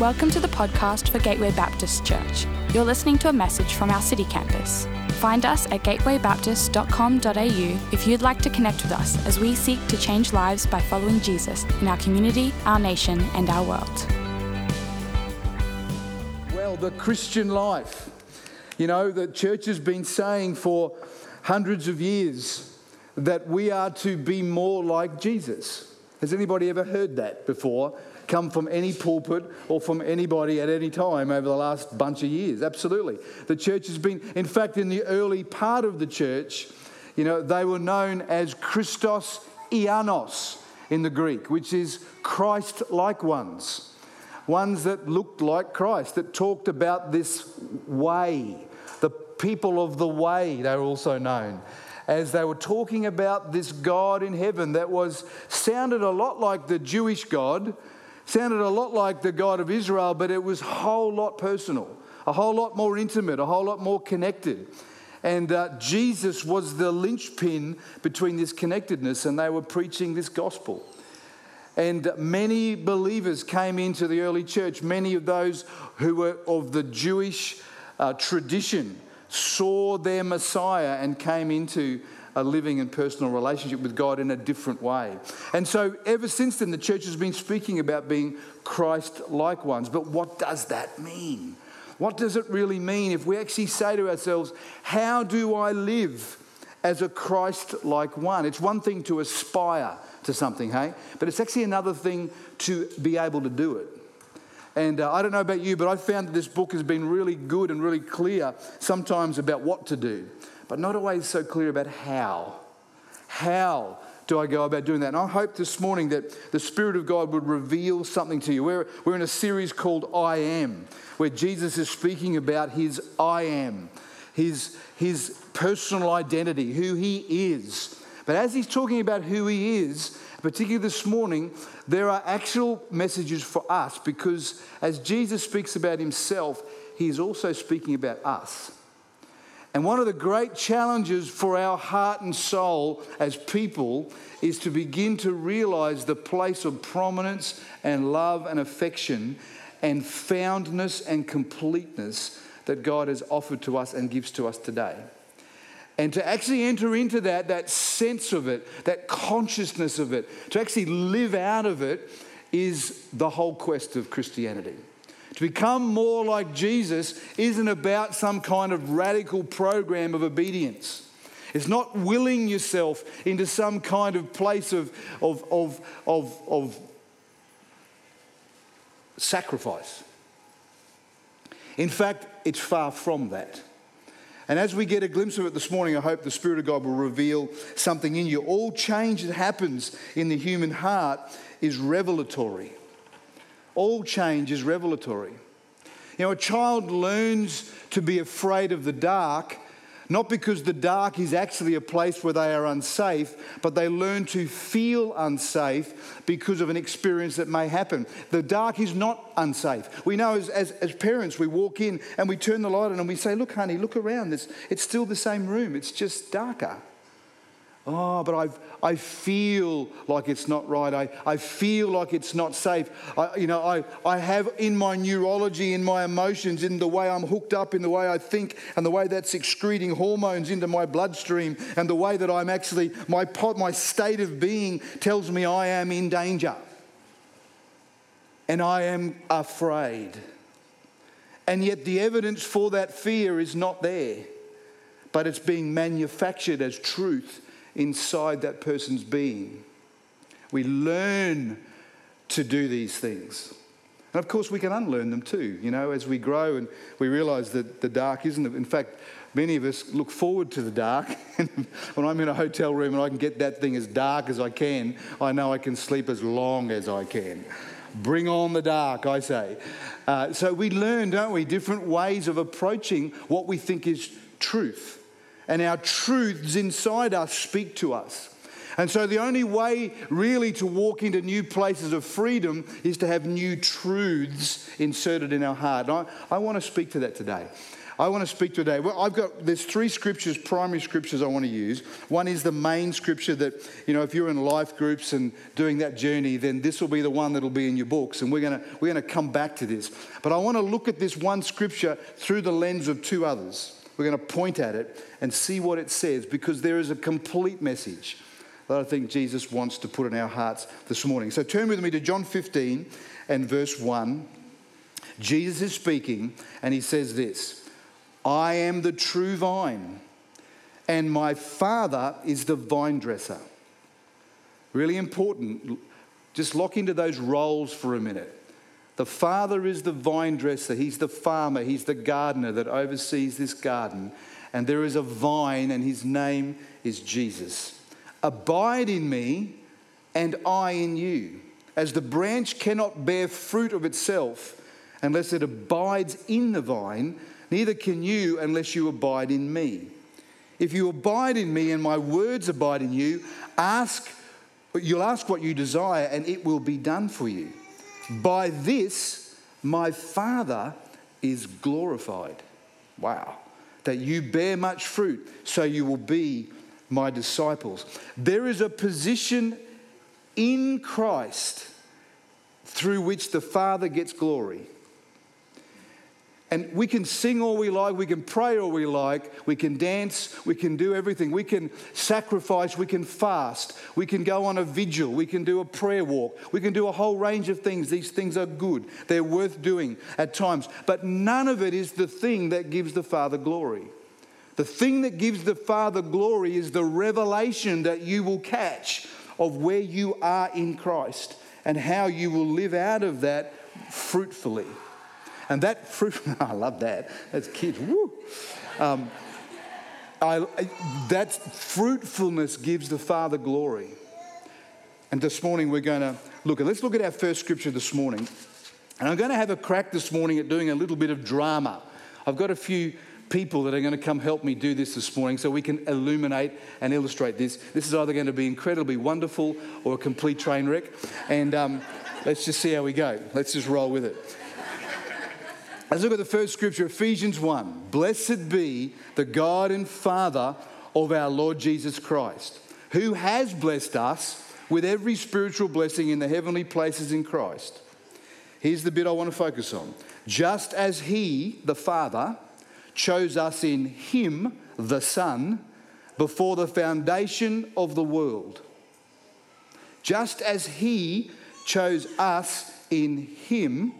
Welcome to the podcast for Gateway Baptist Church. You're listening to a message from our city campus. Find us at gatewaybaptist.com.au if you'd like to connect with us as we seek to change lives by following Jesus in our community, our nation, and our world. Well, the Christian life. You know, the church has been saying for hundreds of years that we are to be more like Jesus. Has anybody ever heard that before? Come from any pulpit or from anybody at any time over the last bunch of years. Absolutely. The church has been, in fact, in the early part of the church, you know, they were known as Christos Ianos in the Greek, which is Christ like ones. Ones that looked like Christ, that talked about this way. The people of the way, they were also known as they were talking about this God in heaven that was sounded a lot like the Jewish God, sounded a lot like the God of Israel, but it was a whole lot personal, a whole lot more intimate, a whole lot more connected. And uh, Jesus was the linchpin between this connectedness, and they were preaching this gospel. And many believers came into the early church. Many of those who were of the Jewish uh, tradition saw their Messiah and came into a living and personal relationship with God in a different way. And so, ever since then, the church has been speaking about being Christ like ones. But what does that mean? What does it really mean if we actually say to ourselves, How do I live as a Christ like one? It's one thing to aspire to something, hey? But it's actually another thing to be able to do it. And uh, I don't know about you, but I found that this book has been really good and really clear sometimes about what to do but not always so clear about how. How do I go about doing that? And I hope this morning that the Spirit of God would reveal something to you. We're, we're in a series called I Am, where Jesus is speaking about his I Am, his, his personal identity, who he is. But as he's talking about who he is, particularly this morning, there are actual messages for us because as Jesus speaks about himself, he is also speaking about us. And one of the great challenges for our heart and soul as people is to begin to realize the place of prominence and love and affection and foundness and completeness that God has offered to us and gives to us today. And to actually enter into that, that sense of it, that consciousness of it, to actually live out of it, is the whole quest of Christianity. To become more like Jesus isn't about some kind of radical program of obedience. It's not willing yourself into some kind of place of, of, of, of, of sacrifice. In fact, it's far from that. And as we get a glimpse of it this morning, I hope the Spirit of God will reveal something in you. All change that happens in the human heart is revelatory. All change is revelatory. You know, a child learns to be afraid of the dark, not because the dark is actually a place where they are unsafe, but they learn to feel unsafe because of an experience that may happen. The dark is not unsafe. We know as, as, as parents, we walk in and we turn the light on and we say, Look, honey, look around. This, it's still the same room, it's just darker. Oh, but I've, I feel like it's not right. I, I feel like it's not safe. I, you know, I, I have in my neurology, in my emotions, in the way I'm hooked up, in the way I think, and the way that's excreting hormones into my bloodstream, and the way that I'm actually, my, my state of being tells me I am in danger. And I am afraid. And yet the evidence for that fear is not there, but it's being manufactured as truth inside that person's being. We learn to do these things. And of course, we can unlearn them too, you know, as we grow and we realize that the dark isn't. In fact, many of us look forward to the dark. when I'm in a hotel room and I can get that thing as dark as I can, I know I can sleep as long as I can. Bring on the dark, I say. Uh, so we learn, don't we, different ways of approaching what we think is truth and our truths inside us speak to us. And so, the only way really to walk into new places of freedom is to have new truths inserted in our heart. And I, I want to speak to that today. I want to speak today. Well, I've got there's three scriptures, primary scriptures I want to use. One is the main scripture that you know if you're in life groups and doing that journey, then this will be the one that'll be in your books, and we're gonna we're gonna come back to this. But I want to look at this one scripture through the lens of two others. We're going to point at it and see what it says because there is a complete message that I think Jesus wants to put in our hearts this morning. So turn with me to John 15 and verse 1. Jesus is speaking and he says this. I am the true vine, and my Father is the vine dresser. Really important. Just lock into those roles for a minute. The Father is the vine dresser, He's the farmer, He's the gardener that oversees this garden. And there is a vine, and His name is Jesus. Abide in me, and I in you. As the branch cannot bear fruit of itself unless it abides in the vine, neither can you unless you abide in me. If you abide in me and my words abide in you, ask you'll ask what you desire and it will be done for you. By this my Father is glorified. Wow. That you bear much fruit, so you will be my disciples. There is a position in Christ through which the Father gets glory. And we can sing all we like, we can pray all we like, we can dance, we can do everything. We can sacrifice, we can fast, we can go on a vigil, we can do a prayer walk, we can do a whole range of things. These things are good, they're worth doing at times. But none of it is the thing that gives the Father glory. The thing that gives the Father glory is the revelation that you will catch of where you are in Christ and how you will live out of that fruitfully. And that fruit, I love that. That's kids. Woo. Um, I, that fruitfulness gives the Father glory. And this morning we're going to look at, let's look at our first scripture this morning. And I'm going to have a crack this morning at doing a little bit of drama. I've got a few people that are going to come help me do this this morning so we can illuminate and illustrate this. This is either going to be incredibly wonderful or a complete train wreck. And um, let's just see how we go. Let's just roll with it. Let's look at the first scripture, Ephesians 1. Blessed be the God and Father of our Lord Jesus Christ, who has blessed us with every spiritual blessing in the heavenly places in Christ. Here's the bit I want to focus on. Just as He, the Father, chose us in Him, the Son, before the foundation of the world. Just as He chose us in Him,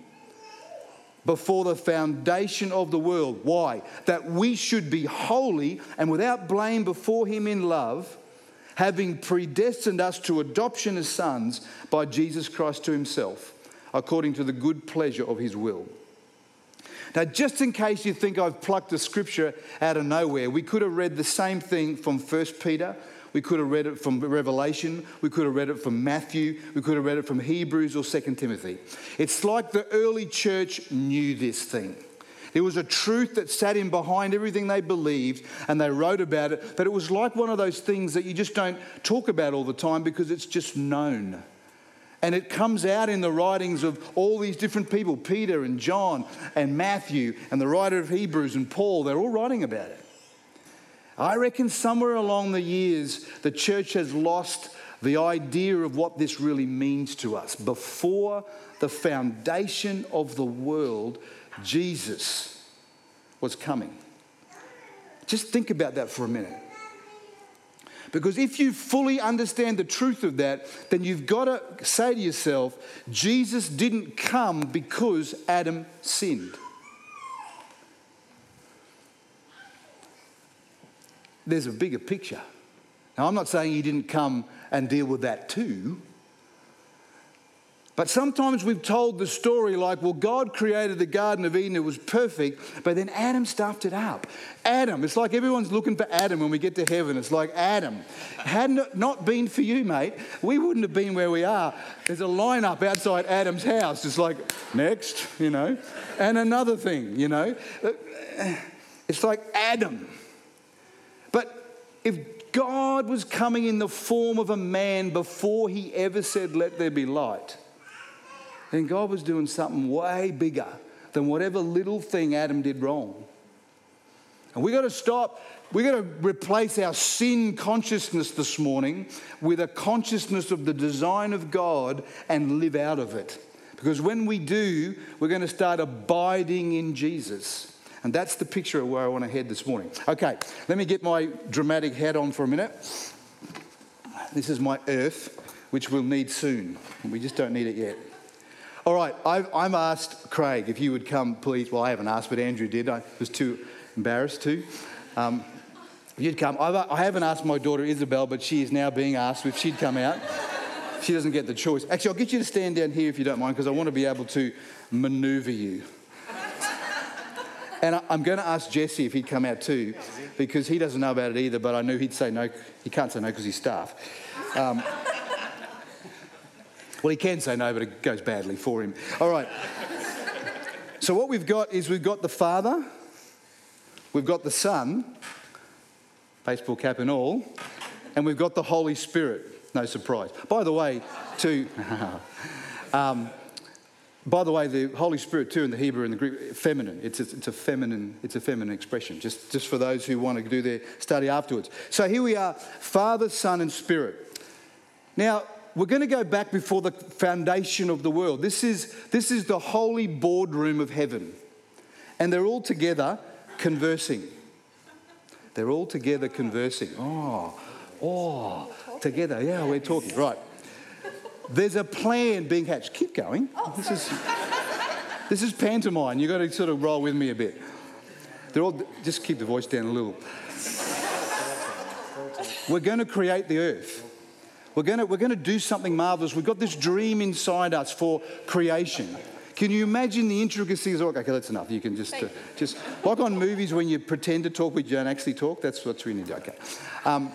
before the foundation of the world. Why? That we should be holy and without blame before Him in love, having predestined us to adoption as sons by Jesus Christ to Himself, according to the good pleasure of His will. Now, just in case you think I've plucked the scripture out of nowhere, we could have read the same thing from 1 Peter we could have read it from Revelation. We could have read it from Matthew. We could have read it from Hebrews or 2 Timothy. It's like the early church knew this thing. There was a truth that sat in behind everything they believed and they wrote about it, but it was like one of those things that you just don't talk about all the time because it's just known. And it comes out in the writings of all these different people Peter and John and Matthew and the writer of Hebrews and Paul, they're all writing about it. I reckon somewhere along the years, the church has lost the idea of what this really means to us. Before the foundation of the world, Jesus was coming. Just think about that for a minute. Because if you fully understand the truth of that, then you've got to say to yourself, Jesus didn't come because Adam sinned. There's a bigger picture. Now, I'm not saying he didn't come and deal with that too. But sometimes we've told the story like, well, God created the Garden of Eden, it was perfect, but then Adam stuffed it up. Adam, it's like everyone's looking for Adam when we get to heaven. It's like, Adam, had it not been for you, mate, we wouldn't have been where we are. There's a lineup outside Adam's house, It's like, next, you know, and another thing, you know. Uh, it's like Adam. If God was coming in the form of a man before he ever said, Let there be light, then God was doing something way bigger than whatever little thing Adam did wrong. And we've got to stop. We've got to replace our sin consciousness this morning with a consciousness of the design of God and live out of it. Because when we do, we're going to start abiding in Jesus. And that's the picture of where I want to head this morning. Okay, let me get my dramatic hat on for a minute. This is my earth, which we'll need soon. We just don't need it yet. All right, I've, I'm asked Craig if you would come, please. Well, I haven't asked, but Andrew did. I was too embarrassed to. Um, you'd come. I've, I haven't asked my daughter Isabel, but she is now being asked if she'd come out. She doesn't get the choice. Actually, I'll get you to stand down here if you don't mind, because I want to be able to maneuver you. And I'm going to ask Jesse if he'd come out too, because he doesn't know about it either, but I knew he'd say no. He can't say no because he's staff. Um, well, he can say no, but it goes badly for him. All right. So, what we've got is we've got the Father, we've got the Son, baseball cap and all, and we've got the Holy Spirit. No surprise. By the way, to. um, by the way, the Holy Spirit too in the Hebrew and the Greek, feminine. It's a, it's a feminine. It's a feminine expression. Just just for those who want to do their study afterwards. So here we are, Father, Son, and Spirit. Now we're going to go back before the foundation of the world. This is this is the holy boardroom of heaven, and they're all together conversing. They're all together conversing. Oh, oh, together. Yeah, we're talking. Right. There's a plan being hatched. Keep going. This is, this is pantomime. You've got to sort of roll with me a bit. They're all, just keep the voice down a little. We're going to create the earth. We're going to, we're going to do something marvelous. We've got this dream inside us for creation. Can you imagine the intricacies? Okay, that's enough. You can just, uh, just like on movies when you pretend to talk but you don't actually talk. That's what we need. Okay. Um,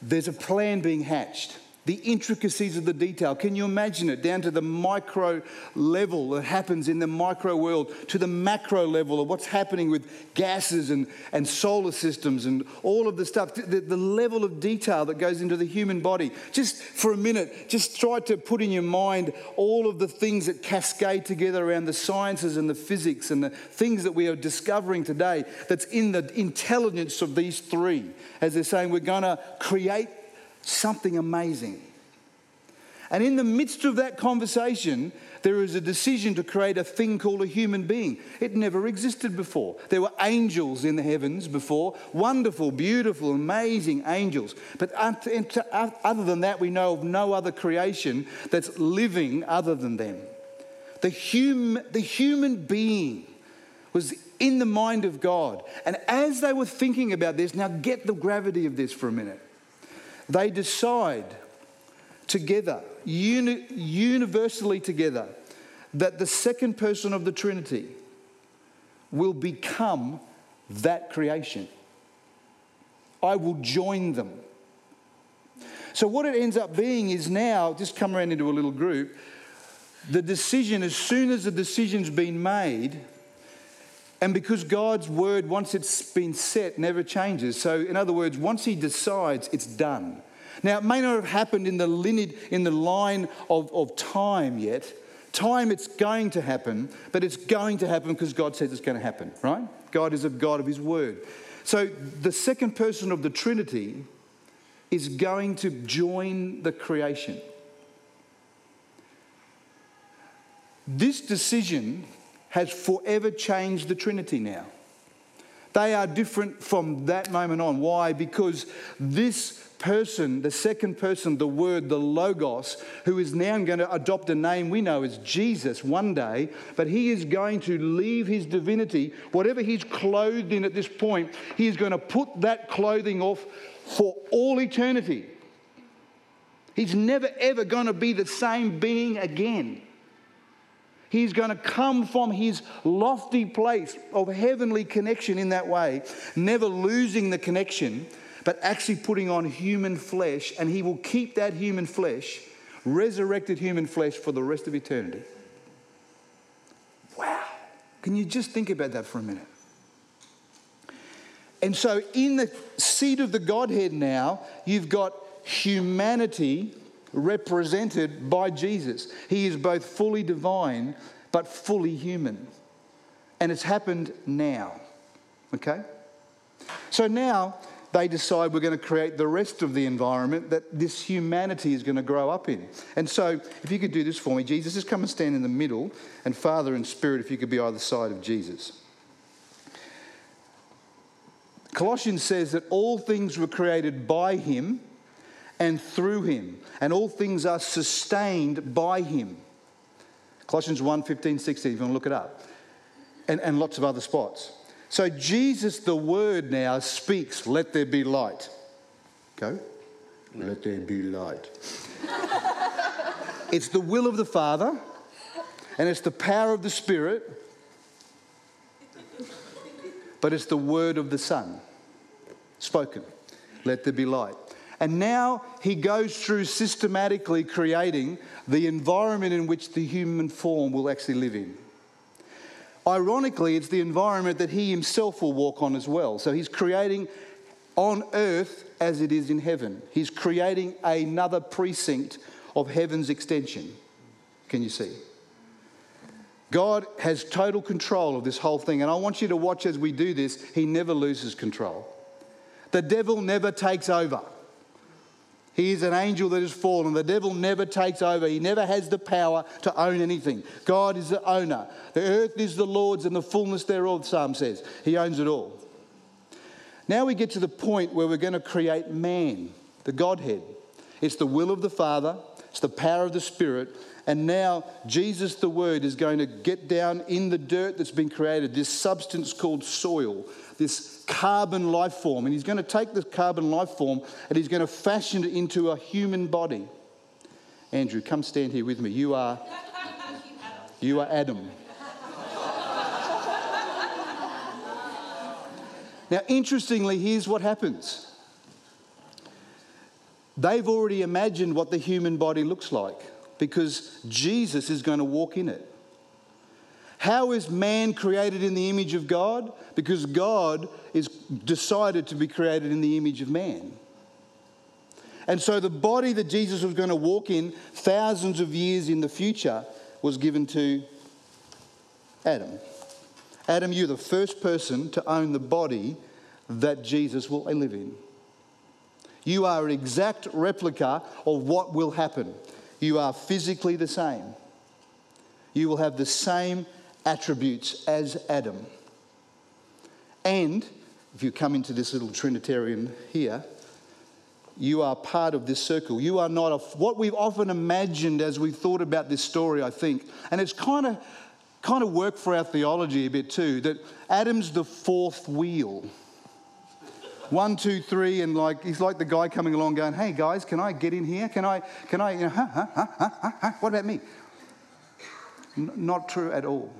there's a plan being hatched the intricacies of the detail. Can you imagine it down to the micro level that happens in the micro world, to the macro level of what's happening with gases and, and solar systems and all of the stuff, the, the level of detail that goes into the human body? Just for a minute, just try to put in your mind all of the things that cascade together around the sciences and the physics and the things that we are discovering today that's in the intelligence of these three. As they're saying, we're going to create something amazing. And in the midst of that conversation, there is a decision to create a thing called a human being. It never existed before. There were angels in the heavens before, wonderful, beautiful, amazing angels. But other than that, we know of no other creation that's living other than them. The, hum, the human being was in the mind of God. And as they were thinking about this, now get the gravity of this for a minute. They decide together, uni- universally together, that the second person of the Trinity will become that creation. I will join them. So, what it ends up being is now, just come around into a little group, the decision, as soon as the decision's been made, and because God's word, once it's been set, never changes. So, in other words, once He decides, it's done. Now, it may not have happened in the lineage, in the line of, of time yet. Time, it's going to happen, but it's going to happen because God says it's going to happen, right? God is a God of His word. So, the second person of the Trinity is going to join the creation. This decision has forever changed the Trinity now. They are different from that moment on. Why? Because this person, the second person, the Word, the Logos, who is now going to adopt a name we know as Jesus one day, but he is going to leave his divinity, whatever he's clothed in at this point, he is going to put that clothing off for all eternity. He's never ever going to be the same being again. He's going to come from his lofty place of heavenly connection in that way, never losing the connection, but actually putting on human flesh, and he will keep that human flesh, resurrected human flesh, for the rest of eternity. Wow. Can you just think about that for a minute? And so, in the seat of the Godhead now, you've got humanity represented by Jesus. He is both fully divine but fully human. And it's happened now. Okay? So now they decide we're going to create the rest of the environment that this humanity is going to grow up in. And so, if you could do this for me, Jesus, just come and stand in the middle, and Father and Spirit, if you could be either side of Jesus. Colossians says that all things were created by him and through him, and all things are sustained by him. Colossians 1 15, 16, if you want to look it up, and, and lots of other spots. So Jesus, the word now, speaks, let there be light. Go. Let there be light. it's the will of the Father, and it's the power of the Spirit, but it's the word of the Son spoken. Let there be light. And now he goes through systematically creating the environment in which the human form will actually live in. Ironically, it's the environment that he himself will walk on as well. So he's creating on earth as it is in heaven. He's creating another precinct of heaven's extension. Can you see? God has total control of this whole thing. And I want you to watch as we do this, he never loses control. The devil never takes over. He is an angel that has fallen. The devil never takes over. He never has the power to own anything. God is the owner. The earth is the Lord's and the fullness thereof, Psalm says. He owns it all. Now we get to the point where we're going to create man, the Godhead. It's the will of the Father, it's the power of the Spirit, and now Jesus, the Word, is going to get down in the dirt that's been created, this substance called soil, this carbon life form. And he's going to take this carbon life form and he's going to fashion it into a human body. Andrew, come stand here with me. You are, you are Adam. Now, interestingly, here's what happens. They've already imagined what the human body looks like because Jesus is going to walk in it. How is man created in the image of God? Because God is decided to be created in the image of man. And so the body that Jesus was going to walk in thousands of years in the future was given to Adam. Adam, you're the first person to own the body that Jesus will live in. You are an exact replica of what will happen. You are physically the same. You will have the same attributes as Adam. And if you come into this little Trinitarian here, you are part of this circle. You are not a, what we've often imagined as we've thought about this story, I think, and it's kind of kind of worked for our theology a bit too, that Adam's the fourth wheel. One, two, three, and like he's like the guy coming along going, "Hey guys, can I get in here? Can I? Can I? You know, huh, huh, huh, huh, huh? What about me?" N- not true at all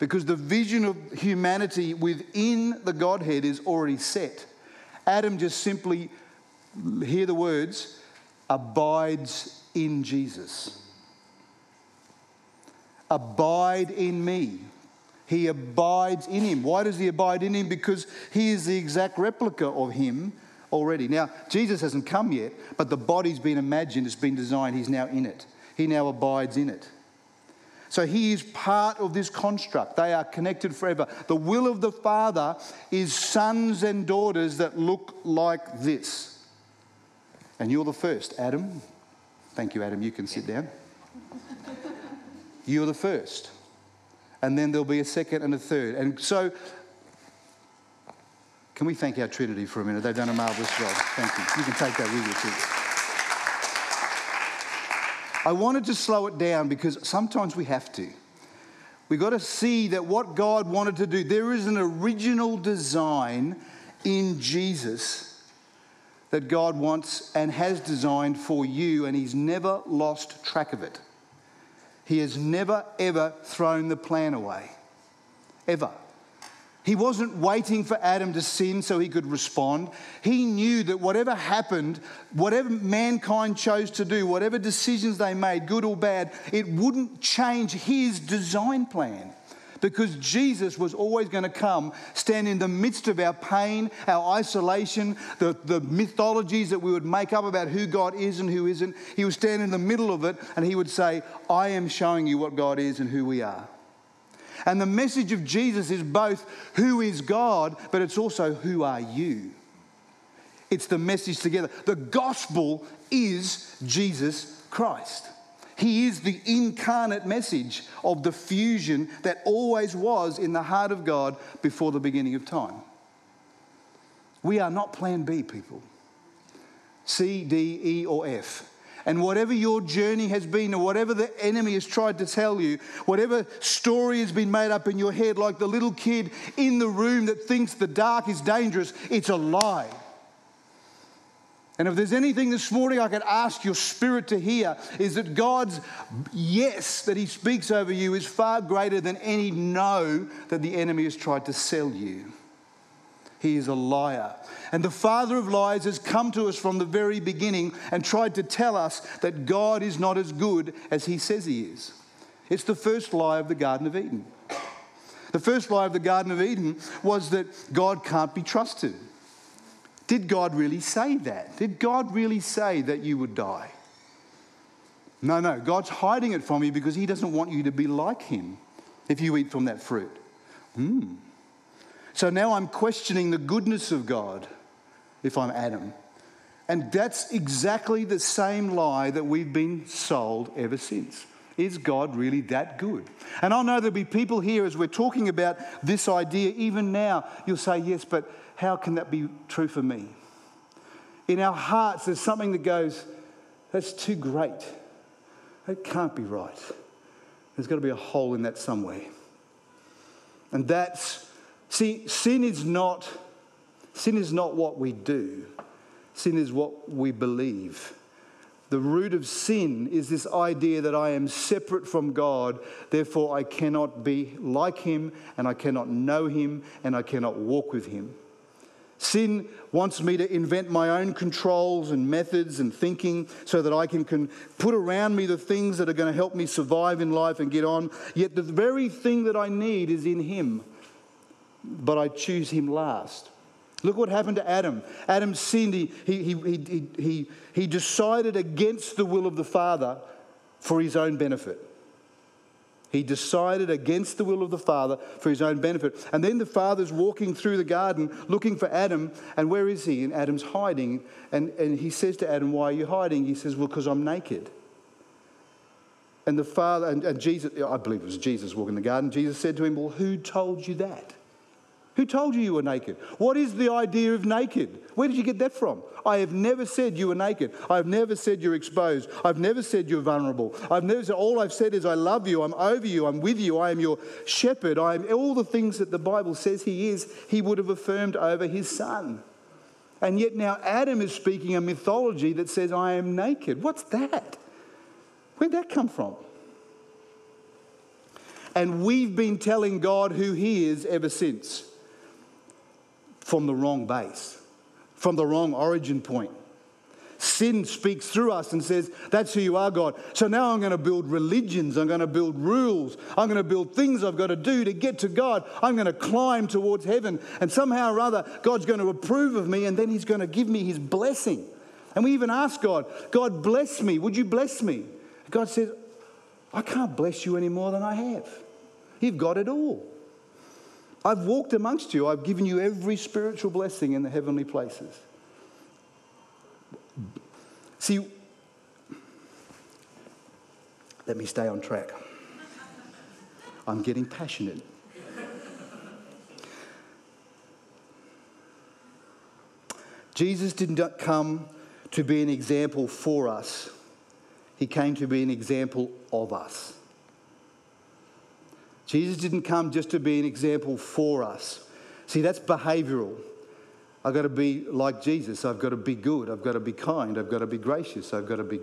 because the vision of humanity within the Godhead is already set. Adam just simply, hear the words, abides in Jesus. Abide in me. He abides in him. Why does he abide in him? Because he is the exact replica of him already. Now, Jesus hasn't come yet, but the body's been imagined, it's been designed, he's now in it. He now abides in it. So he is part of this construct. They are connected forever. The will of the Father is sons and daughters that look like this. And you're the first, Adam. Thank you, Adam. You can sit down. You're the first. And then there'll be a second and a third. And so, can we thank our Trinity for a minute? They've done a marvelous job. Thank you. You can take that with you too. I wanted to slow it down because sometimes we have to. We've got to see that what God wanted to do, there is an original design in Jesus that God wants and has designed for you, and He's never lost track of it. He has never, ever thrown the plan away. Ever. He wasn't waiting for Adam to sin so he could respond. He knew that whatever happened, whatever mankind chose to do, whatever decisions they made, good or bad, it wouldn't change his design plan. Because Jesus was always going to come, stand in the midst of our pain, our isolation, the, the mythologies that we would make up about who God is and who isn't. He would stand in the middle of it and he would say, I am showing you what God is and who we are. And the message of Jesus is both who is God, but it's also who are you. It's the message together. The gospel is Jesus Christ. He is the incarnate message of the fusion that always was in the heart of God before the beginning of time. We are not plan B people. C, D, E, or F. And whatever your journey has been, or whatever the enemy has tried to tell you, whatever story has been made up in your head, like the little kid in the room that thinks the dark is dangerous, it's a lie. And if there's anything this morning I could ask your spirit to hear, is that God's yes that He speaks over you is far greater than any no that the enemy has tried to sell you. He is a liar. And the father of lies has come to us from the very beginning and tried to tell us that God is not as good as He says He is. It's the first lie of the Garden of Eden. The first lie of the Garden of Eden was that God can't be trusted. Did God really say that? Did God really say that you would die? No, no. God's hiding it from you because He doesn't want you to be like Him if you eat from that fruit. Hmm. So now I'm questioning the goodness of God if I'm Adam. And that's exactly the same lie that we've been sold ever since. Is God really that good? And I know there'll be people here as we're talking about this idea, even now, you'll say, yes, but how can that be true for me? In our hearts, there's something that goes, that's too great. That can't be right. There's got to be a hole in that somewhere. And that's, see, sin is not, sin is not what we do. Sin is what we believe. The root of sin is this idea that I am separate from God, therefore I cannot be like Him, and I cannot know Him, and I cannot walk with Him. Sin wants me to invent my own controls and methods and thinking so that I can, can put around me the things that are going to help me survive in life and get on. Yet the very thing that I need is in Him, but I choose Him last. Look what happened to Adam. Adam sinned. He, he, he, he, he, decided against the will of the Father for his own benefit. He decided against the will of the Father for his own benefit. And then the Father's walking through the garden looking for Adam. And where is he? And Adam's hiding. And, and he says to Adam, Why are you hiding? He says, Well, because I'm naked. And the Father, and, and Jesus, I believe it was Jesus walking the garden, Jesus said to him, Well, who told you that? Who told you you were naked? What is the idea of naked? Where did you get that from? I have never said you were naked. I've never said you're exposed. I've never said you're vulnerable. I've never said, all I've said is I love you, I'm over you, I'm with you, I am your shepherd. I am all the things that the Bible says he is, he would have affirmed over his son. And yet now Adam is speaking a mythology that says, I am naked. What's that? Where'd that come from? And we've been telling God who he is ever since from the wrong base, from the wrong origin point. Sin speaks through us and says, That's who you are, God. So now I'm going to build religions. I'm going to build rules. I'm going to build things I've got to do to get to God. I'm going to climb towards heaven. And somehow or other, God's going to approve of me and then He's going to give me His blessing. And we even ask God, God, bless me. Would you bless me? God says, I can't bless you any more than I have. You've got it all. I've walked amongst you. I've given you every spiritual blessing in the heavenly places. See, let me stay on track. I'm getting passionate. Jesus did not come to be an example for us, He came to be an example of us. Jesus didn't come just to be an example for us. See, that's behavioral. I've got to be like Jesus. I've got to be good. I've got to be kind. I've got to be gracious. I've got to be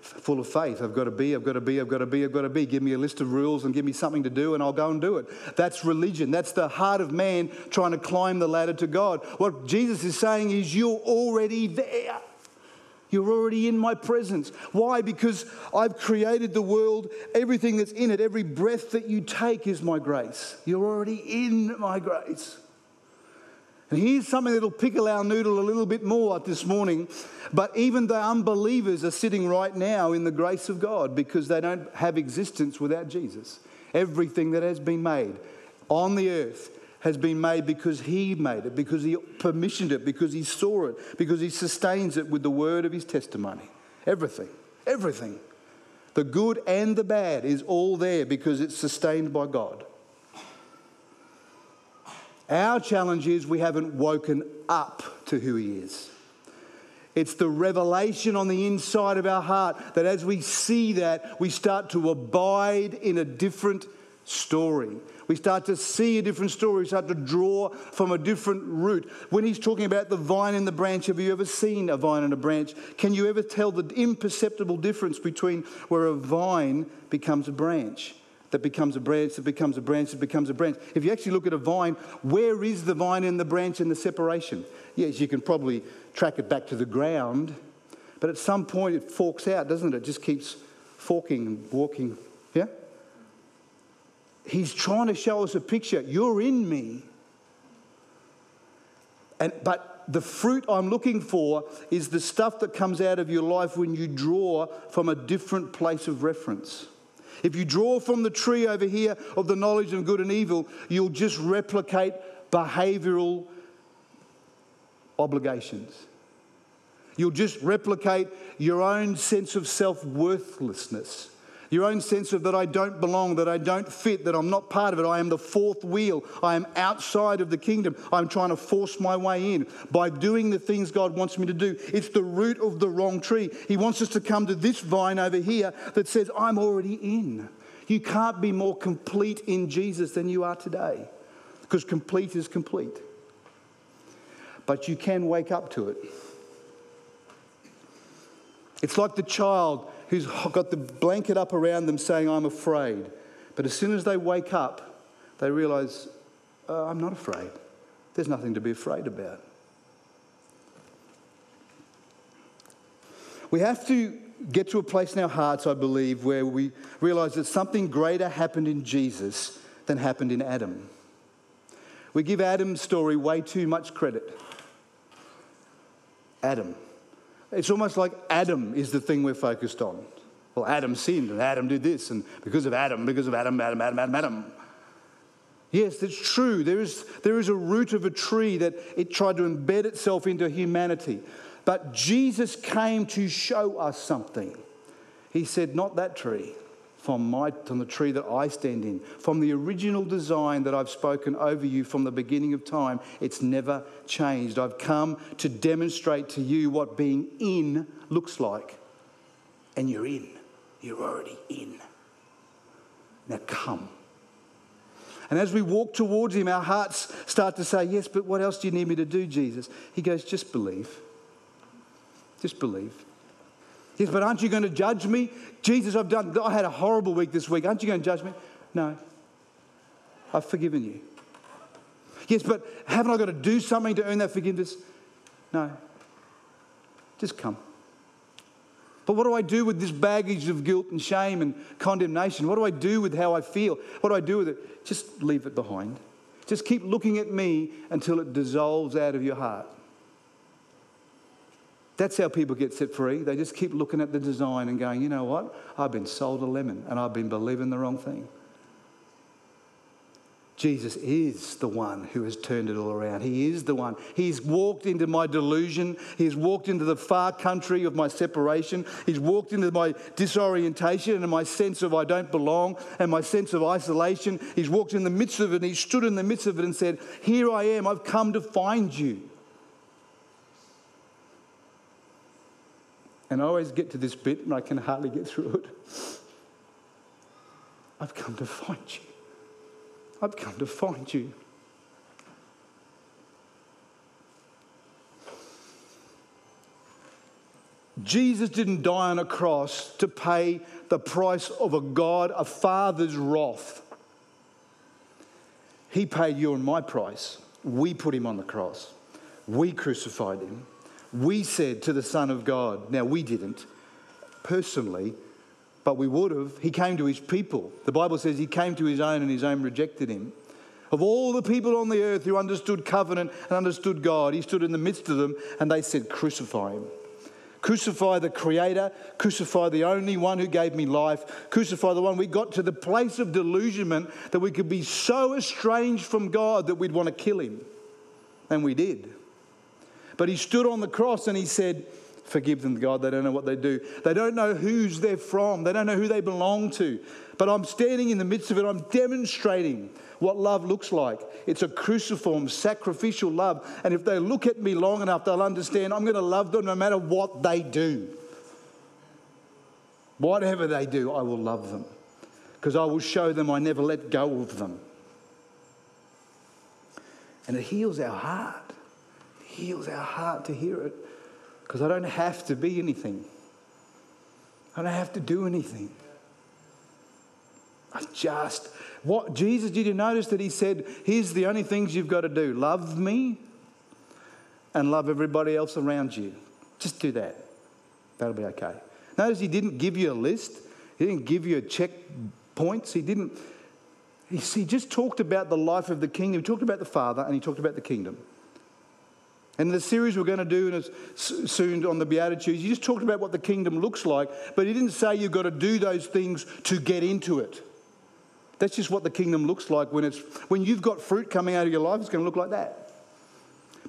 full of faith. I've got to be, I've got to be, I've got to be, I've got to be. Give me a list of rules and give me something to do and I'll go and do it. That's religion. That's the heart of man trying to climb the ladder to God. What Jesus is saying is, you're already there. You're already in my presence. Why? Because I've created the world, everything that's in it, every breath that you take is my grace. You're already in my grace. And here's something that'll pickle our noodle a little bit more this morning. But even the unbelievers are sitting right now in the grace of God because they don't have existence without Jesus. Everything that has been made on the earth has been made because He made it, because He permissioned it, because He saw it, because He sustains it with the word of His testimony. Everything, everything. The good and the bad is all there because it's sustained by God. Our challenge is we haven't woken up to who He is. It's the revelation on the inside of our heart that as we see that, we start to abide in a different story. We start to see a different story. We start to draw from a different root. When he's talking about the vine and the branch, have you ever seen a vine and a branch? Can you ever tell the imperceptible difference between where a vine becomes a branch? That becomes a branch, that becomes a branch, that becomes a branch. If you actually look at a vine, where is the vine and the branch and the separation? Yes, you can probably track it back to the ground, but at some point it forks out, doesn't it? It just keeps forking and walking. Yeah? He's trying to show us a picture. You're in me. And, but the fruit I'm looking for is the stuff that comes out of your life when you draw from a different place of reference. If you draw from the tree over here of the knowledge of good and evil, you'll just replicate behavioral obligations. You'll just replicate your own sense of self worthlessness. Your own sense of that I don't belong, that I don't fit, that I'm not part of it. I am the fourth wheel. I am outside of the kingdom. I'm trying to force my way in by doing the things God wants me to do. It's the root of the wrong tree. He wants us to come to this vine over here that says, I'm already in. You can't be more complete in Jesus than you are today because complete is complete. But you can wake up to it. It's like the child who's got the blanket up around them saying, I'm afraid. But as soon as they wake up, they realize, uh, I'm not afraid. There's nothing to be afraid about. We have to get to a place in our hearts, I believe, where we realize that something greater happened in Jesus than happened in Adam. We give Adam's story way too much credit. Adam. It's almost like Adam is the thing we're focused on. Well, Adam sinned and Adam did this, and because of Adam, because of Adam, Adam, Adam, Adam, Adam. Yes, that's true. There is, there is a root of a tree that it tried to embed itself into humanity. But Jesus came to show us something. He said, Not that tree from, my, from the tree that I stand in, from the original design that I've spoken over you from the beginning of time, it's never changed. I've come to demonstrate to you what being in looks like. And you're in, you're already in. Now come. And as we walk towards him, our hearts start to say, Yes, but what else do you need me to do, Jesus? He goes, Just believe. Just believe. Yes, but aren't you going to judge me? Jesus, I've done, I had a horrible week this week. Aren't you going to judge me? No. I've forgiven you. Yes, but haven't I got to do something to earn that forgiveness? No. Just come. But what do I do with this baggage of guilt and shame and condemnation? What do I do with how I feel? What do I do with it? Just leave it behind. Just keep looking at me until it dissolves out of your heart. That's how people get set free. They just keep looking at the design and going, you know what? I've been sold a lemon and I've been believing the wrong thing. Jesus is the one who has turned it all around. He is the one. He's walked into my delusion. He's walked into the far country of my separation. He's walked into my disorientation and my sense of I don't belong and my sense of isolation. He's walked in the midst of it and he stood in the midst of it and said, Here I am. I've come to find you. And I always get to this bit and I can hardly get through it. I've come to find you. I've come to find you. Jesus didn't die on a cross to pay the price of a God, a Father's wrath. He paid you and my price. We put him on the cross. We crucified him we said to the Son of God, now we didn't personally, but we would have. He came to his people. The Bible says he came to his own and his own rejected him. Of all the people on the earth who understood covenant and understood God, he stood in the midst of them and they said, Crucify him. Crucify the Creator, crucify the only one who gave me life, crucify the one. We got to the place of delusionment that we could be so estranged from God that we'd want to kill him. And we did. But he stood on the cross and he said, Forgive them, God. They don't know what they do. They don't know whose they're from. They don't know who they belong to. But I'm standing in the midst of it. I'm demonstrating what love looks like. It's a cruciform, sacrificial love. And if they look at me long enough, they'll understand I'm going to love them no matter what they do. Whatever they do, I will love them because I will show them I never let go of them. And it heals our heart. Heals our heart to hear it because I don't have to be anything, I don't have to do anything. I just, what, Jesus, did you notice that he said, here's the only things you've got to do love me and love everybody else around you. Just do that. That'll be okay. Notice he didn't give you a list, he didn't give you a check points, he didn't. He just talked about the life of the kingdom. He talked about the Father and he talked about the kingdom. And the series we're going to do soon on the Beatitudes, he just talked about what the kingdom looks like, but he didn't say you've got to do those things to get into it. That's just what the kingdom looks like when it's when you've got fruit coming out of your life, it's going to look like that.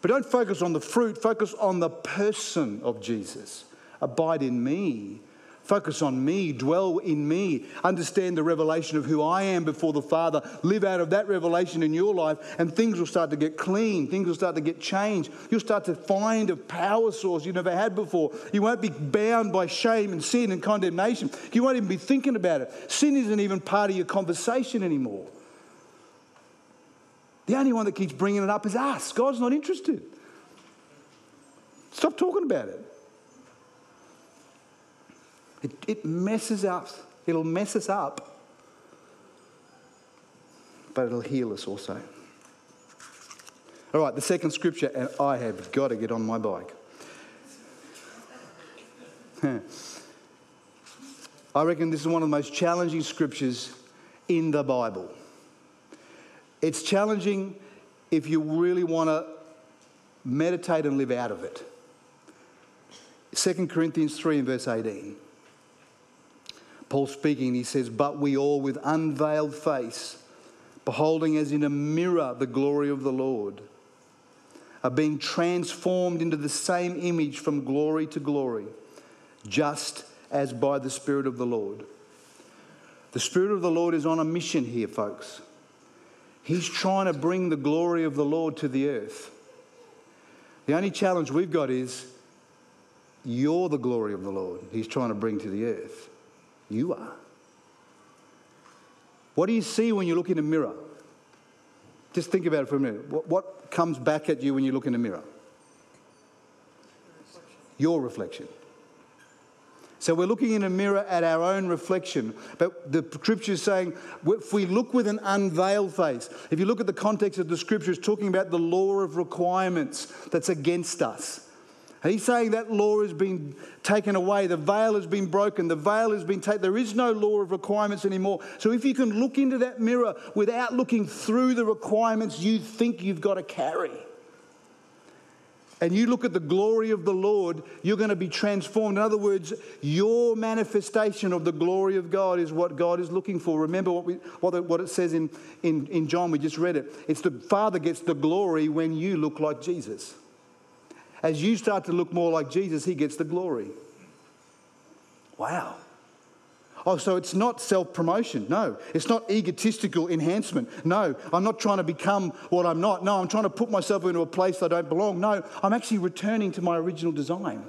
But don't focus on the fruit, focus on the person of Jesus. Abide in me Focus on me, dwell in me, understand the revelation of who I am before the Father, live out of that revelation in your life, and things will start to get clean, things will start to get changed. You'll start to find a power source you never had before. You won't be bound by shame and sin and condemnation. You won't even be thinking about it. Sin isn't even part of your conversation anymore. The only one that keeps bringing it up is us. God's not interested. Stop talking about it. It, it messes up. It'll mess us up. But it'll heal us also. All right, the second scripture, and I have got to get on my bike. I reckon this is one of the most challenging scriptures in the Bible. It's challenging if you really want to meditate and live out of it. 2 Corinthians 3 and verse 18. Paul speaking, he says, But we all with unveiled face, beholding as in a mirror the glory of the Lord, are being transformed into the same image from glory to glory, just as by the Spirit of the Lord. The Spirit of the Lord is on a mission here, folks. He's trying to bring the glory of the Lord to the earth. The only challenge we've got is you're the glory of the Lord, He's trying to bring to the earth. You are. What do you see when you look in a mirror? Just think about it for a minute. What, what comes back at you when you look in a mirror? Your reflection. So we're looking in a mirror at our own reflection. But the scripture is saying if we look with an unveiled face, if you look at the context of the scripture, it's talking about the law of requirements that's against us. He's saying that law has been taken away. The veil has been broken. The veil has been taken. There is no law of requirements anymore. So if you can look into that mirror without looking through the requirements you think you've got to carry, and you look at the glory of the Lord, you're going to be transformed. In other words, your manifestation of the glory of God is what God is looking for. Remember what, we, what, it says in, in, in John, we just read it. It's the Father gets the glory when you look like Jesus. As you start to look more like Jesus, he gets the glory. Wow. Oh, so it's not self promotion. No. It's not egotistical enhancement. No. I'm not trying to become what I'm not. No. I'm trying to put myself into a place I don't belong. No. I'm actually returning to my original design.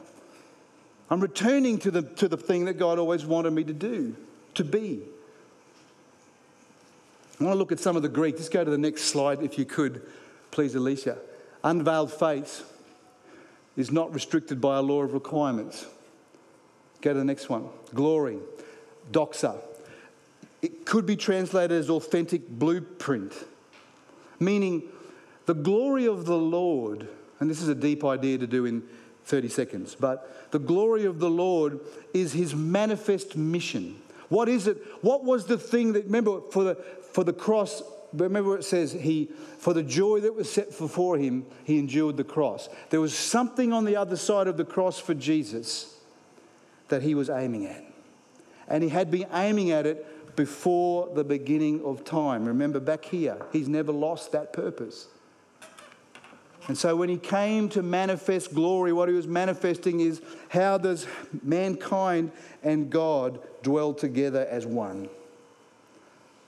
I'm returning to the, to the thing that God always wanted me to do, to be. I want to look at some of the Greek. Just go to the next slide, if you could, please, Alicia. Unveiled face is not restricted by a law of requirements. Go to the next one. Glory, doxa. It could be translated as authentic blueprint, meaning the glory of the Lord, and this is a deep idea to do in 30 seconds, but the glory of the Lord is his manifest mission. What is it? What was the thing that, remember, for the, for the cross, remember it says he for the joy that was set before him he endured the cross there was something on the other side of the cross for jesus that he was aiming at. And he had been aiming at it before the beginning of time. Remember, back here, he's never lost that purpose. And so when he came to manifest glory, what he was manifesting is how does mankind and God dwell together as one?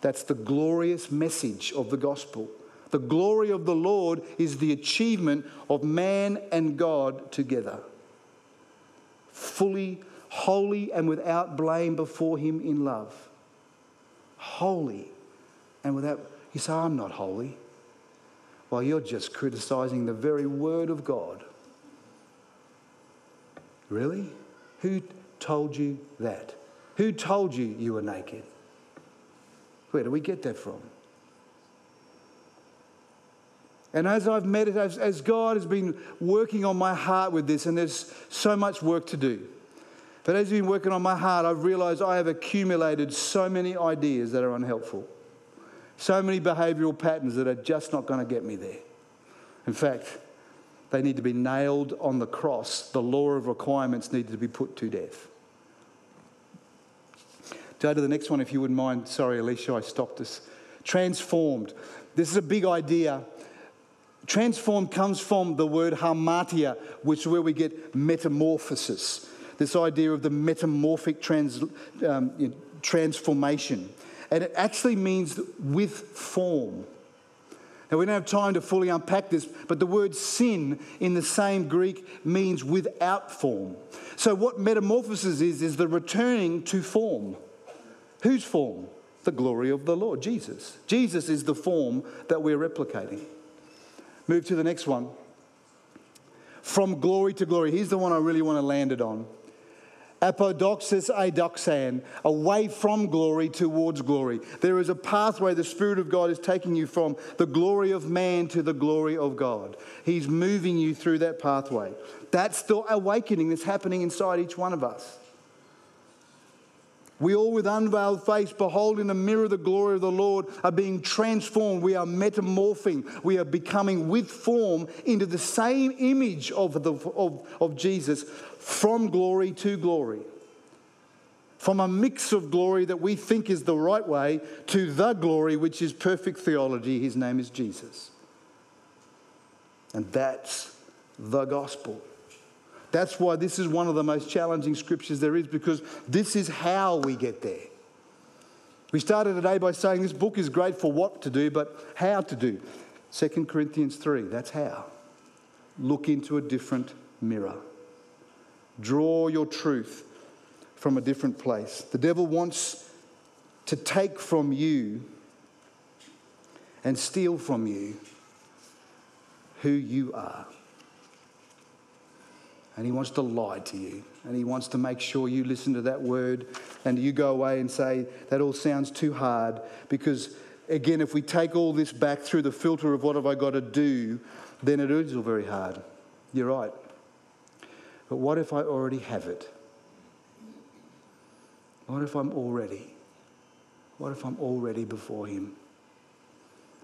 That's the glorious message of the gospel. The glory of the Lord is the achievement of man and God together. Fully, holy, and without blame before Him in love. Holy and without. You say, I'm not holy. Well, you're just criticizing the very word of God. Really? Who told you that? Who told you you were naked? Where do we get that from? And as I've meditated, as, as God has been working on my heart with this, and there's so much work to do. But as He's been working on my heart, I've realized I have accumulated so many ideas that are unhelpful, so many behavioral patterns that are just not going to get me there. In fact, they need to be nailed on the cross. The law of requirements needs to be put to death. Go to the next one if you wouldn't mind. Sorry, Alicia, I stopped us. Transformed. This is a big idea Transform comes from the word harmatia, which is where we get metamorphosis. This idea of the metamorphic trans, um, transformation. And it actually means with form. Now, we don't have time to fully unpack this, but the word sin in the same Greek means without form. So, what metamorphosis is, is the returning to form. Whose form? The glory of the Lord, Jesus. Jesus is the form that we're replicating. Move to the next one. From glory to glory. Here's the one I really want to land it on. Apodoxis adoxan, away from glory towards glory. There is a pathway the Spirit of God is taking you from the glory of man to the glory of God. He's moving you through that pathway. That's the awakening that's happening inside each one of us. We all, with unveiled face, behold in the mirror the glory of the Lord, are being transformed. We are metamorphing. We are becoming with form into the same image of, the, of, of Jesus from glory to glory. From a mix of glory that we think is the right way to the glory which is perfect theology. His name is Jesus. And that's the gospel. That's why this is one of the most challenging scriptures there is because this is how we get there. We started today by saying this book is great for what to do, but how to do. 2 Corinthians 3, that's how. Look into a different mirror. Draw your truth from a different place. The devil wants to take from you and steal from you who you are. And he wants to lie to you. And he wants to make sure you listen to that word and you go away and say, that all sounds too hard. Because, again, if we take all this back through the filter of what have I got to do, then it is all very hard. You're right. But what if I already have it? What if I'm already? What if I'm already before Him?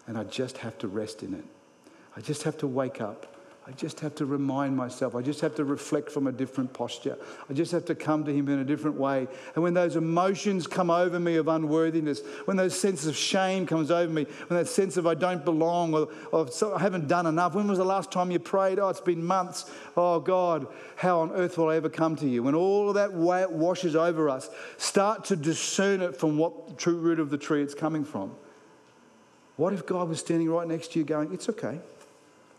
And I just have to rest in it. I just have to wake up I just have to remind myself. I just have to reflect from a different posture. I just have to come to Him in a different way. And when those emotions come over me of unworthiness, when those sense of shame comes over me, when that sense of I don't belong or, or I haven't done enough, when was the last time you prayed? Oh, it's been months. Oh, God, how on earth will I ever come to you? When all of that washes over us, start to discern it from what true root of the tree it's coming from. What if God was standing right next to you going, It's okay.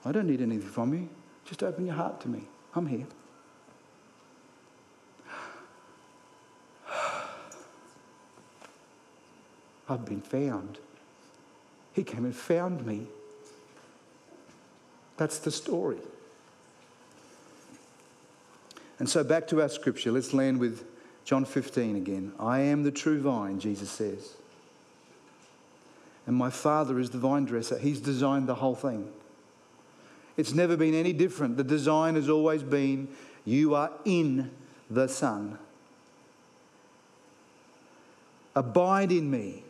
I don't need anything from you. Just open your heart to me. I'm here. I've been found. He came and found me. That's the story. And so back to our scripture. Let's land with John 15 again. I am the true vine, Jesus says. And my Father is the vine dresser. He's designed the whole thing. It's never been any different. The design has always been you are in the Son. Abide in me.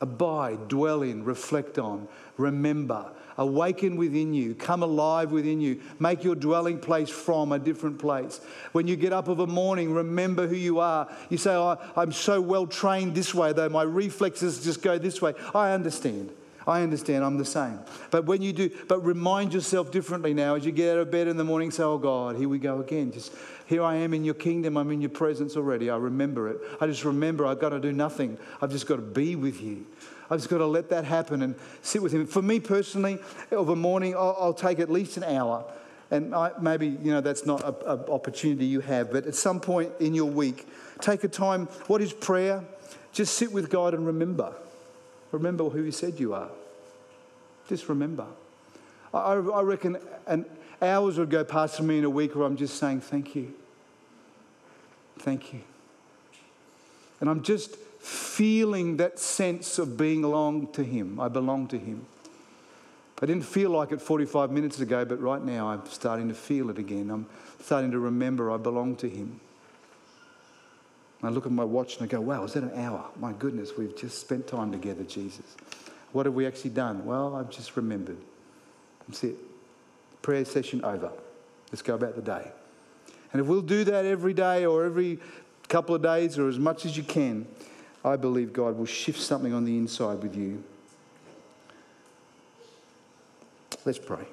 Abide, dwell in, reflect on, remember, awaken within you, come alive within you, make your dwelling place from a different place. When you get up of a morning, remember who you are. You say, oh, I'm so well trained this way, though my reflexes just go this way. I understand. I understand, I'm the same. But when you do, but remind yourself differently now as you get out of bed in the morning, say, Oh God, here we go again. Just here I am in your kingdom, I'm in your presence already. I remember it. I just remember I've got to do nothing. I've just got to be with you. I've just got to let that happen and sit with him. For me personally, of a morning, I'll, I'll take at least an hour. And I, maybe, you know, that's not an opportunity you have, but at some point in your week, take a time. What is prayer? Just sit with God and remember. Remember who you said you are. Just remember. I, I reckon an hours would go past for me in a week where I'm just saying, Thank you. Thank you. And I'm just feeling that sense of being along to Him. I belong to Him. I didn't feel like it 45 minutes ago, but right now I'm starting to feel it again. I'm starting to remember I belong to Him. I look at my watch and I go, wow, is that an hour? My goodness, we've just spent time together, Jesus. What have we actually done? Well, I've just remembered. That's it. Prayer session over. Let's go about the day. And if we'll do that every day or every couple of days or as much as you can, I believe God will shift something on the inside with you. Let's pray.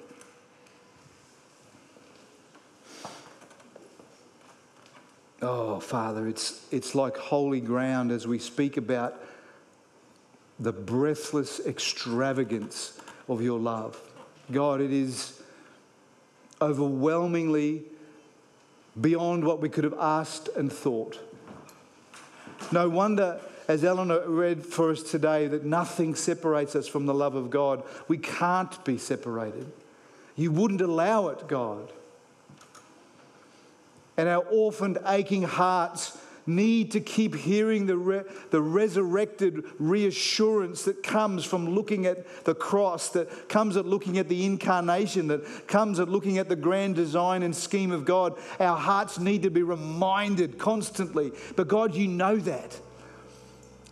Oh, Father, it's, it's like holy ground as we speak about the breathless extravagance of your love. God, it is overwhelmingly beyond what we could have asked and thought. No wonder, as Eleanor read for us today, that nothing separates us from the love of God. We can't be separated. You wouldn't allow it, God and our orphaned, aching hearts need to keep hearing the, re- the resurrected reassurance that comes from looking at the cross, that comes at looking at the incarnation, that comes at looking at the grand design and scheme of God. Our hearts need to be reminded constantly. But God, you know that.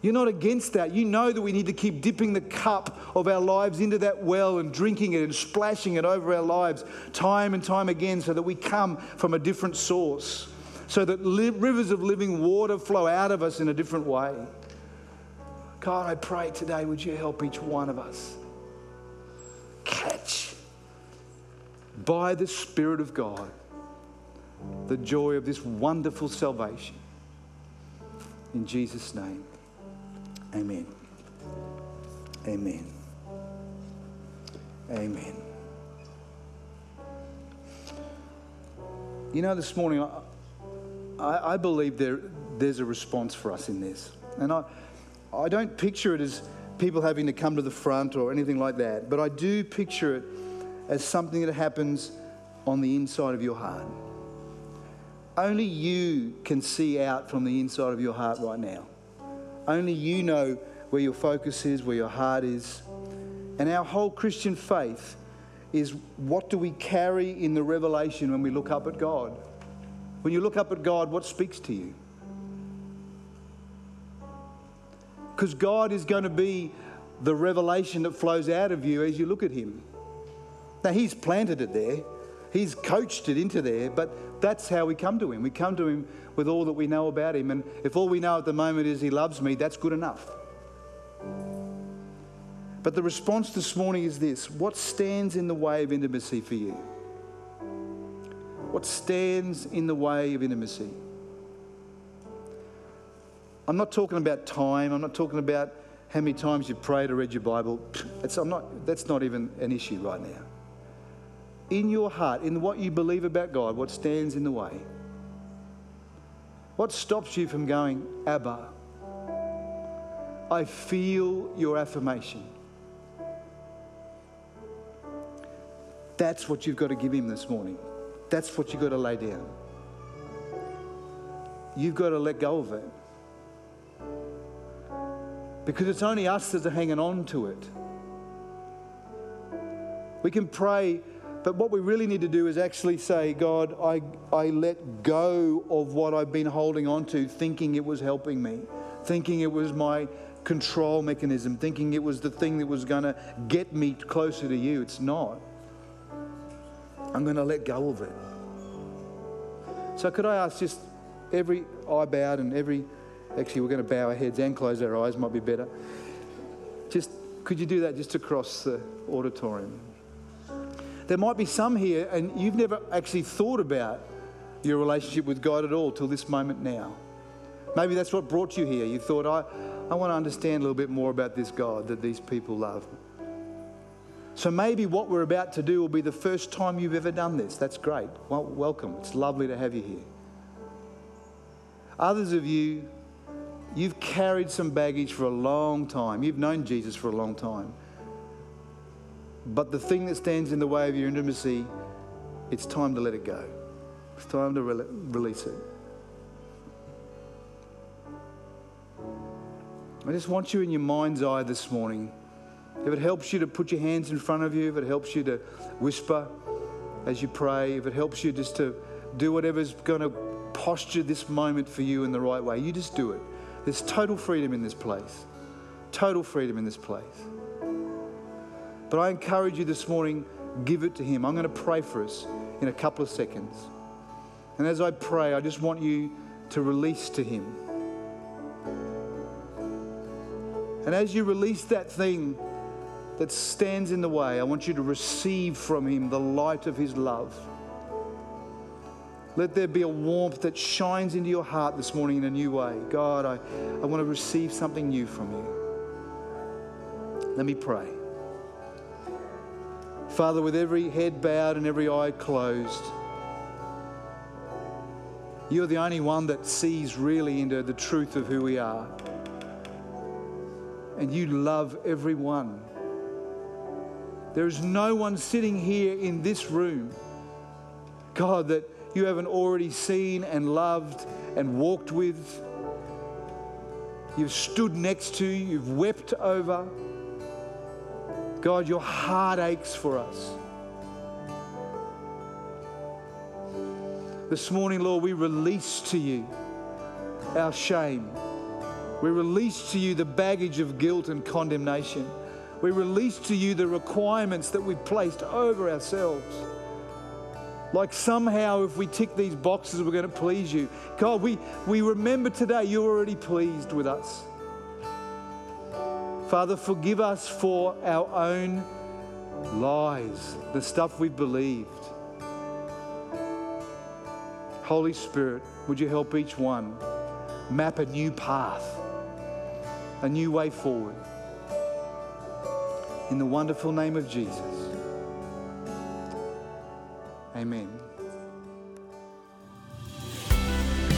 You're not against that. You know that we need to keep dipping the cup of our lives into that well and drinking it and splashing it over our lives time and time again so that we come from a different source, so that li- rivers of living water flow out of us in a different way. God, I pray today, would you help each one of us catch by the Spirit of God the joy of this wonderful salvation. In Jesus' name. Amen. Amen. Amen. You know, this morning, I, I believe there, there's a response for us in this. And I, I don't picture it as people having to come to the front or anything like that, but I do picture it as something that happens on the inside of your heart. Only you can see out from the inside of your heart right now. Only you know where your focus is, where your heart is. And our whole Christian faith is what do we carry in the revelation when we look up at God? When you look up at God, what speaks to you? Because God is going to be the revelation that flows out of you as you look at Him. Now, He's planted it there, He's coached it into there, but that's how we come to Him. We come to Him with all that we know about Him. And if all we know at the moment is He loves me, that's good enough. But the response this morning is this What stands in the way of intimacy for you? What stands in the way of intimacy? I'm not talking about time. I'm not talking about how many times you've prayed or read your Bible. That's, not, that's not even an issue right now. In your heart, in what you believe about God, what stands in the way? What stops you from going, Abba? I feel your affirmation. That's what you've got to give him this morning. That's what you've got to lay down. You've got to let go of it. Because it's only us that are hanging on to it. We can pray but what we really need to do is actually say, God, I, I let go of what I've been holding on to, thinking it was helping me, thinking it was my control mechanism, thinking it was the thing that was going to get me closer to you. It's not. I'm going to let go of it. So, could I ask just every eye bowed and every, actually, we're going to bow our heads and close our eyes, might be better. Just, could you do that just across the auditorium? There might be some here, and you've never actually thought about your relationship with God at all till this moment now. Maybe that's what brought you here. You thought, I, I want to understand a little bit more about this God that these people love. So maybe what we're about to do will be the first time you've ever done this. That's great. Well, welcome. It's lovely to have you here. Others of you, you've carried some baggage for a long time. You've known Jesus for a long time. But the thing that stands in the way of your intimacy, it's time to let it go. It's time to re- release it. I just want you in your mind's eye this morning. If it helps you to put your hands in front of you, if it helps you to whisper as you pray, if it helps you just to do whatever's going to posture this moment for you in the right way, you just do it. There's total freedom in this place. Total freedom in this place. But I encourage you this morning, give it to Him. I'm going to pray for us in a couple of seconds. And as I pray, I just want you to release to Him. And as you release that thing that stands in the way, I want you to receive from Him the light of His love. Let there be a warmth that shines into your heart this morning in a new way. God, I, I want to receive something new from you. Let me pray. Father, with every head bowed and every eye closed, you're the only one that sees really into the truth of who we are. And you love everyone. There is no one sitting here in this room, God, that you haven't already seen and loved and walked with. You've stood next to, you've wept over. God, your heart aches for us. This morning, Lord, we release to you our shame. We release to you the baggage of guilt and condemnation. We release to you the requirements that we've placed over ourselves. Like somehow, if we tick these boxes, we're going to please you. God, we, we remember today you're already pleased with us. Father, forgive us for our own lies, the stuff we've believed. Holy Spirit, would you help each one map a new path, a new way forward? In the wonderful name of Jesus. Amen.